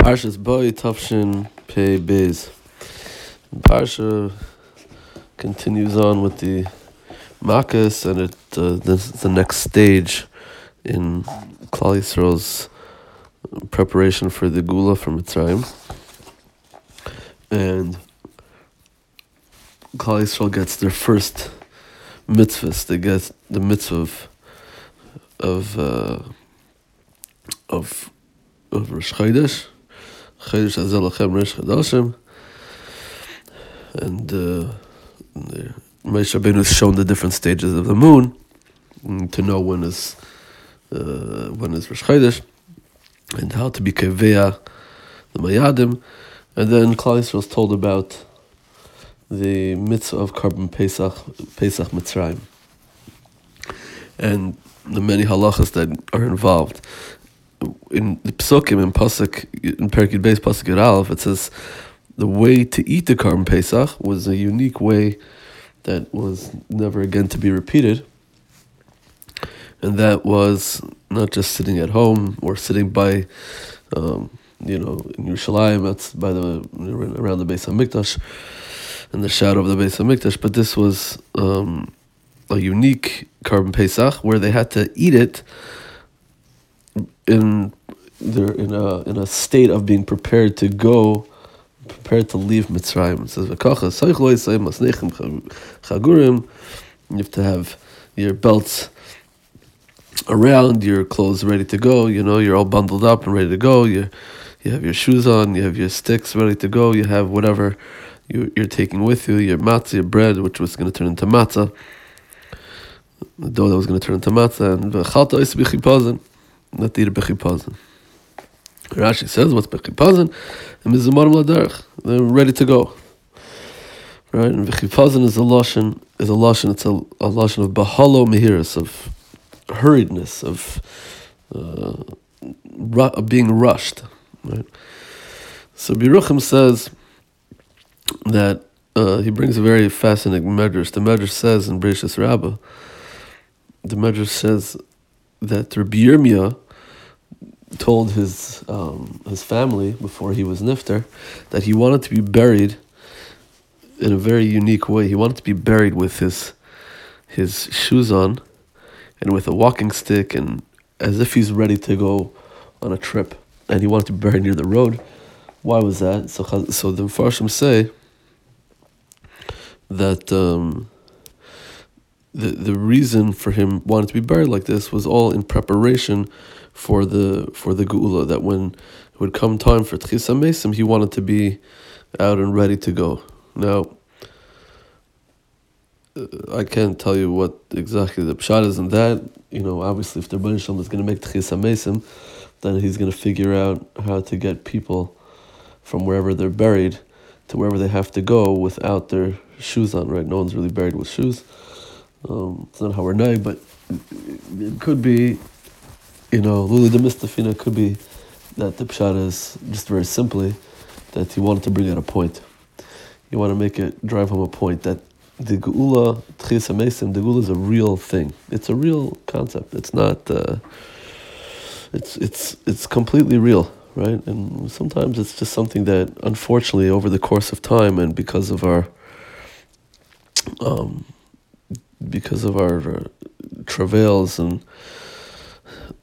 Parshas Bo Tafshin Pei Bez. Parsha continues on with the Makas, and it uh, this is the next stage in Klal Yisrael's preparation for the Geula from Mitzrayim. And Klal Yisrael gets their first mitzvahs. They get the mitzvah of of uh, of of Rosh Chodesh, Chodesh Hazeh Lachem Rosh Chodashim, and uh, Moshe Rabbeinu is shown the different stages of the moon to know when is uh, when is Rosh Chodesh, and how to be Keveya, the Mayadim, and then Yisrael is told about the mitzvah of Korban Pesach, Pesach Mitzrayim, and the many halachas that are involved. In the Psukim, in Pasuk, in Perikid Beis Pasuk Aleph, it says the way to eat the Korban Pesach was a unique way that was never again to be repeated. And that was not just sitting at home or sitting by, um, you know, in Yerushalayim, that's by the around the Beis Hamikdash, in the shadow of the Beis Hamikdash, but this was um, a unique Korban Pesach where they had to eat it in they're in a in a state of being prepared to go, prepared to leave Mitzrayim. It says chagurim. You have to have your belts around, your clothes ready to go. You know, you're all bundled up and ready to go. You you have your shoes on. You have your sticks ready to go. You have whatever you, you're taking with you. Your matzah, your bread, which was going to turn into matzah. The dough that was going to turn into matzah, and v'chalta is b'chipazin, not eat b'chipazin. Rashi says, "What's b'chipazin?" And mizumarim laderech. They're ready to go. Right, and v'chipazin is a lashon. Is a lashon. It's a, a lashon of bahalo mehiris of hurriedness of uh, ru- being rushed. Right. So Reb Yerucham says that uh, he brings a very fascinating medrash. The medrash says in Bereshis Rabbah, the medrash says that Rabbi Yirmiyah told his um, his family before he was nifter that he wanted to be buried in a very unique way. He wanted to be buried with his his shoes on and with a walking stick and as if he's ready to go on a trip. And he wanted to be buried near the road. Why was that? So so the Farshim say that um, the the reason for him wanting to be buried like this was all in preparation for the for the geula. That when it would come time for tchisa mesim, he wanted to be out and ready to go. Now, uh, I can't tell you what exactly the pshat is in that. You know, obviously, if the Ribono Shel Olam is going to make tchisa mesim, then he's going to figure out how to get people from wherever they're buried to wherever they have to go without their shoes on, right? No one's really buried with shoes. Um, it's not how we're nag, but it could be, you know, Luli Mistafina could be that the pshat is just very simply that he wanted to bring out a point. You want to make it drive home a point that the geula tchis amesim, the geula is a real thing. It's a real concept. It's not. Uh, it's it's it's completely real right? And sometimes it's just something that, unfortunately, over the course of time and because of our, um, because of our uh, travails and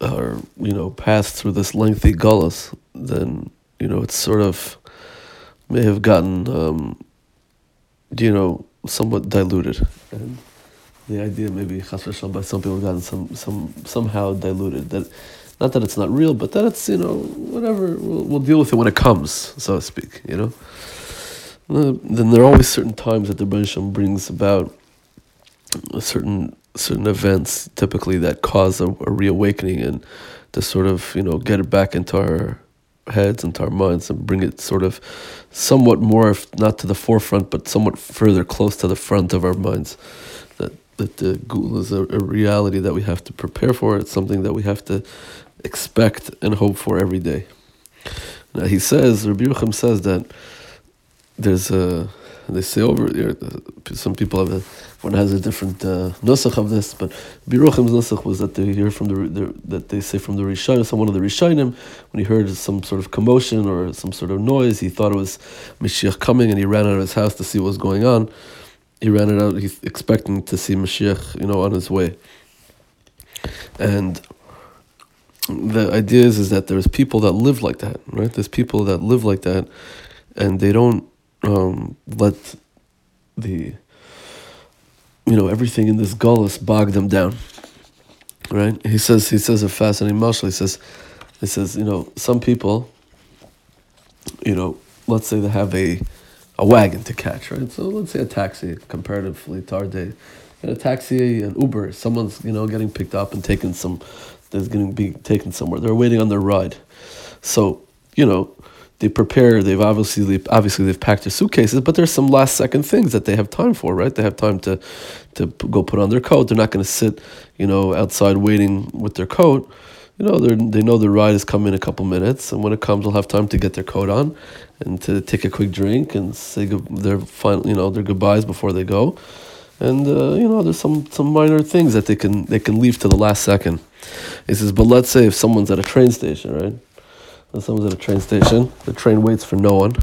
our, you know, path through this lengthy gullus, then you know it's sort of may have gotten, um, you know, somewhat diluted, and the idea maybe by some people gotten some some somehow diluted that not that it's not real, but that it's, you know, whatever, we'll, we'll deal with it when it comes, so to speak, you know? Uh, then there are always certain times that the Rebbeinu brings about certain certain events, typically that cause a, a, reawakening and to sort of, you know, get it back into our heads, into our minds, and bring it sort of somewhat more, if not to the forefront, but somewhat further close to the front of our minds. That that the geula is a, a reality that we have to prepare for. It's something that we have to expect and hope for every day. Now he says, Rabbi Yerucham says that there's a, they say over here, some people have a, one has a different uh, nusach of this, but Reb Yerucham's nusach was that they hear from the, the that they say from the Rishonim, someone of the Rishonim, when he heard some sort of commotion or some sort of noise, he thought it was Mashiach coming, and he ran out of his house to see what was going on. He ran it out, he's expecting to see Mashiach, you know, on his way. And the idea is, is that there's people that live like that, right? There's people that live like that, and they don't um, let the you know everything in this gullus bogged them down. Right? He says he says a fascinating mashal. He says he says you know some people, you know, let's say they have a a wagon to catch, right? So let's say a taxi, comparatively to our day, and a taxi, an Uber, someone's you know getting picked up and taken some, going to be taken somewhere. They're waiting on their ride, so you know they prepare. They've obviously obviously they've packed their suitcases, but there's some last second things that they have time for, right? They have time to to go put on their coat. They're not going to sit, you know, outside waiting with their coat. You know, they they know the ride is coming in a couple minutes, and when it comes, they'll have time to get their coat on, and to take a quick drink and say their final, you know, their goodbyes before they go. And uh, you know, there's some some minor things that they can they can leave to the last second. He says, but let's say if someone's at a train station, right? And someone's at a train station. The train waits for no one.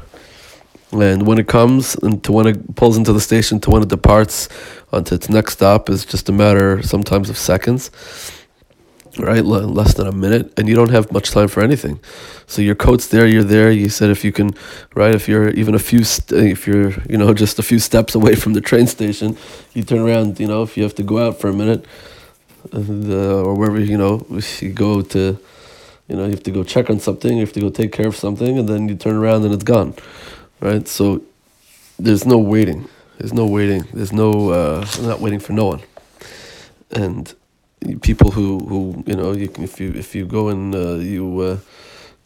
And when it comes and to when it pulls into the station to when it departs onto its next stop is just a matter sometimes of seconds, right? less than a minute, and you don't have much time for anything. So your coat's there, you're there. You said if you can, right? If you're even a few, st- if you're you know just a few steps away from the train station, you turn around. You know if you have to go out for a minute, and, uh, or wherever you know you go to you know, you have to go check on something, you have to go take care of something, and then you turn around and it's gone, right? So there's no waiting. There's no waiting. There's no. Uh, not waiting for no one. And people who, who you know, you can if you if you go and uh, you uh,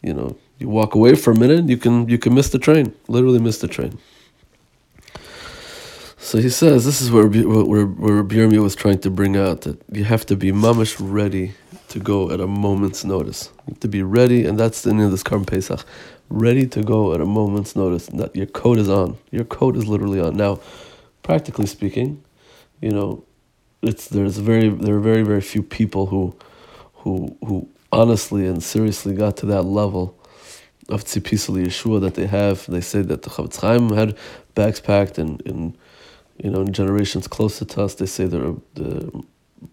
you know you walk away for a minute, you can you can miss the train. Literally miss the train. So he says this is where where where Birmia was trying to bring out that you have to be mamish ready to go at a moment's notice. To be ready, and that's the end of this Korban Pesach. Ready to go at a moment's notice. That your coat is on. Your coat is literally on. Now, practically speaking, you know, it's there's very there are very very few people who, who who honestly and seriously got to that level of tzipisali Yeshua that they have. They say that the Chofetz Chaim had bags packed, and in you know in generations closer to us, they say the the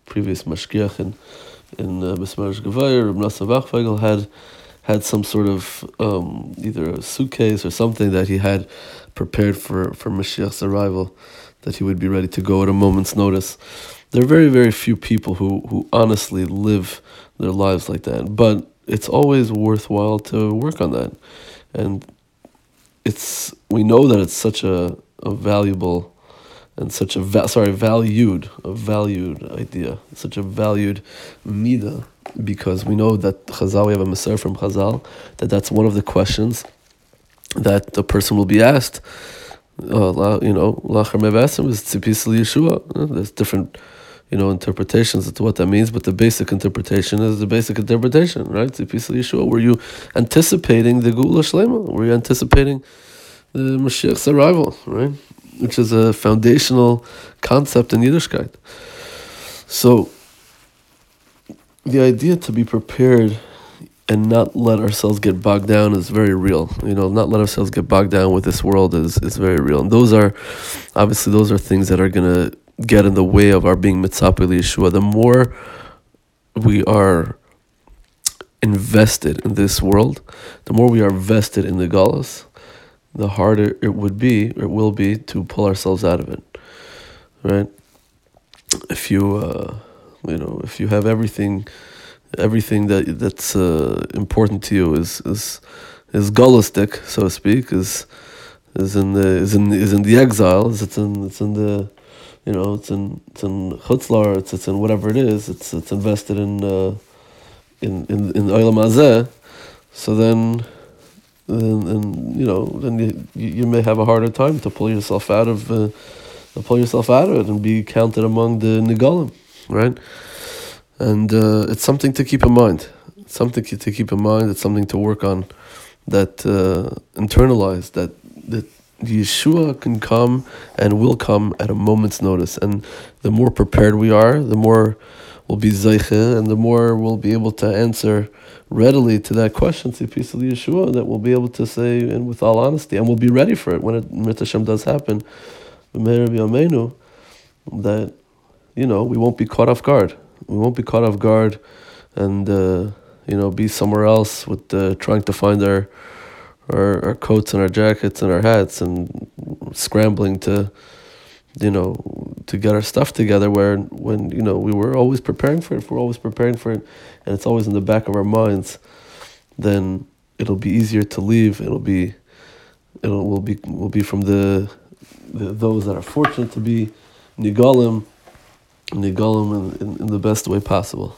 previous mashgiach and in uh, Beis Medrash Govoha, Rabbi had had some sort of um, either a suitcase or something that he had prepared for, for Mashiach's arrival, that he would be ready to go at a moment's notice. There are very, very few people who, who honestly live their lives like that, but it's always worthwhile to work on that. And it's we know that it's such a, a valuable and such a va- sorry valued a valued idea, such a valued mida, because we know that Chazal we have a Maser from Chazal that that's one of the questions that the person will be asked. Uh, you know, lachar mevasim is tzipis Yeshua. Uh, there's different, you know, interpretations as to what that means, but the basic interpretation is the basic interpretation, right? Tzipis Yeshua. Were you anticipating the Geula Shlema? Were you anticipating the Mashiach's arrival, right? Which is a foundational concept in Yiddishkeit. So, the idea to be prepared and not let ourselves get bogged down is very real. You know, not let ourselves get bogged down with this world is, is very real. And those are, obviously, those are things that are going to get in the way of our being mitzapeh Yeshua. The more we are invested in this world, the more we are vested in the galus, the harder it would be, it will be, to pull ourselves out of it. Right? If you, uh, you know, if you have everything, everything that that's uh, important to you is is is gallistic, so to speak, is is in the is in is in the exiles. It's in it's in the, you know, it's in it's in chutzlar. It's it's in whatever it is. It's it's invested in uh, in in in olam So then and, and you know, then you, you may have a harder time to pull yourself out of, uh, to pull yourself out of it and be counted among the nigalim, right? And uh, it's something to keep in mind. It's something to keep in mind. It's something to work on. That uh, internalize that that Yeshua can come and will come at a moment's notice. And the more prepared we are, the more we'll be zeiche, and the more we'll be able to answer readily to that question, to piece of Yeshua, that we'll be able to say, and with all honesty, and we'll be ready for it when it Hashem does happen. That you know we won't be caught off guard. We won't be caught off guard, and uh, you know be somewhere else with uh, trying to find our our, our coats and our jackets and our hats and scrambling to you know to get our stuff together where when you know we were always preparing for it. If we're always preparing for it and it's always in the back of our minds then it'll be easier to leave. It'll be it'll will be will be from the, the those that are fortunate to be nigalim nigalim in, in, in the best way possible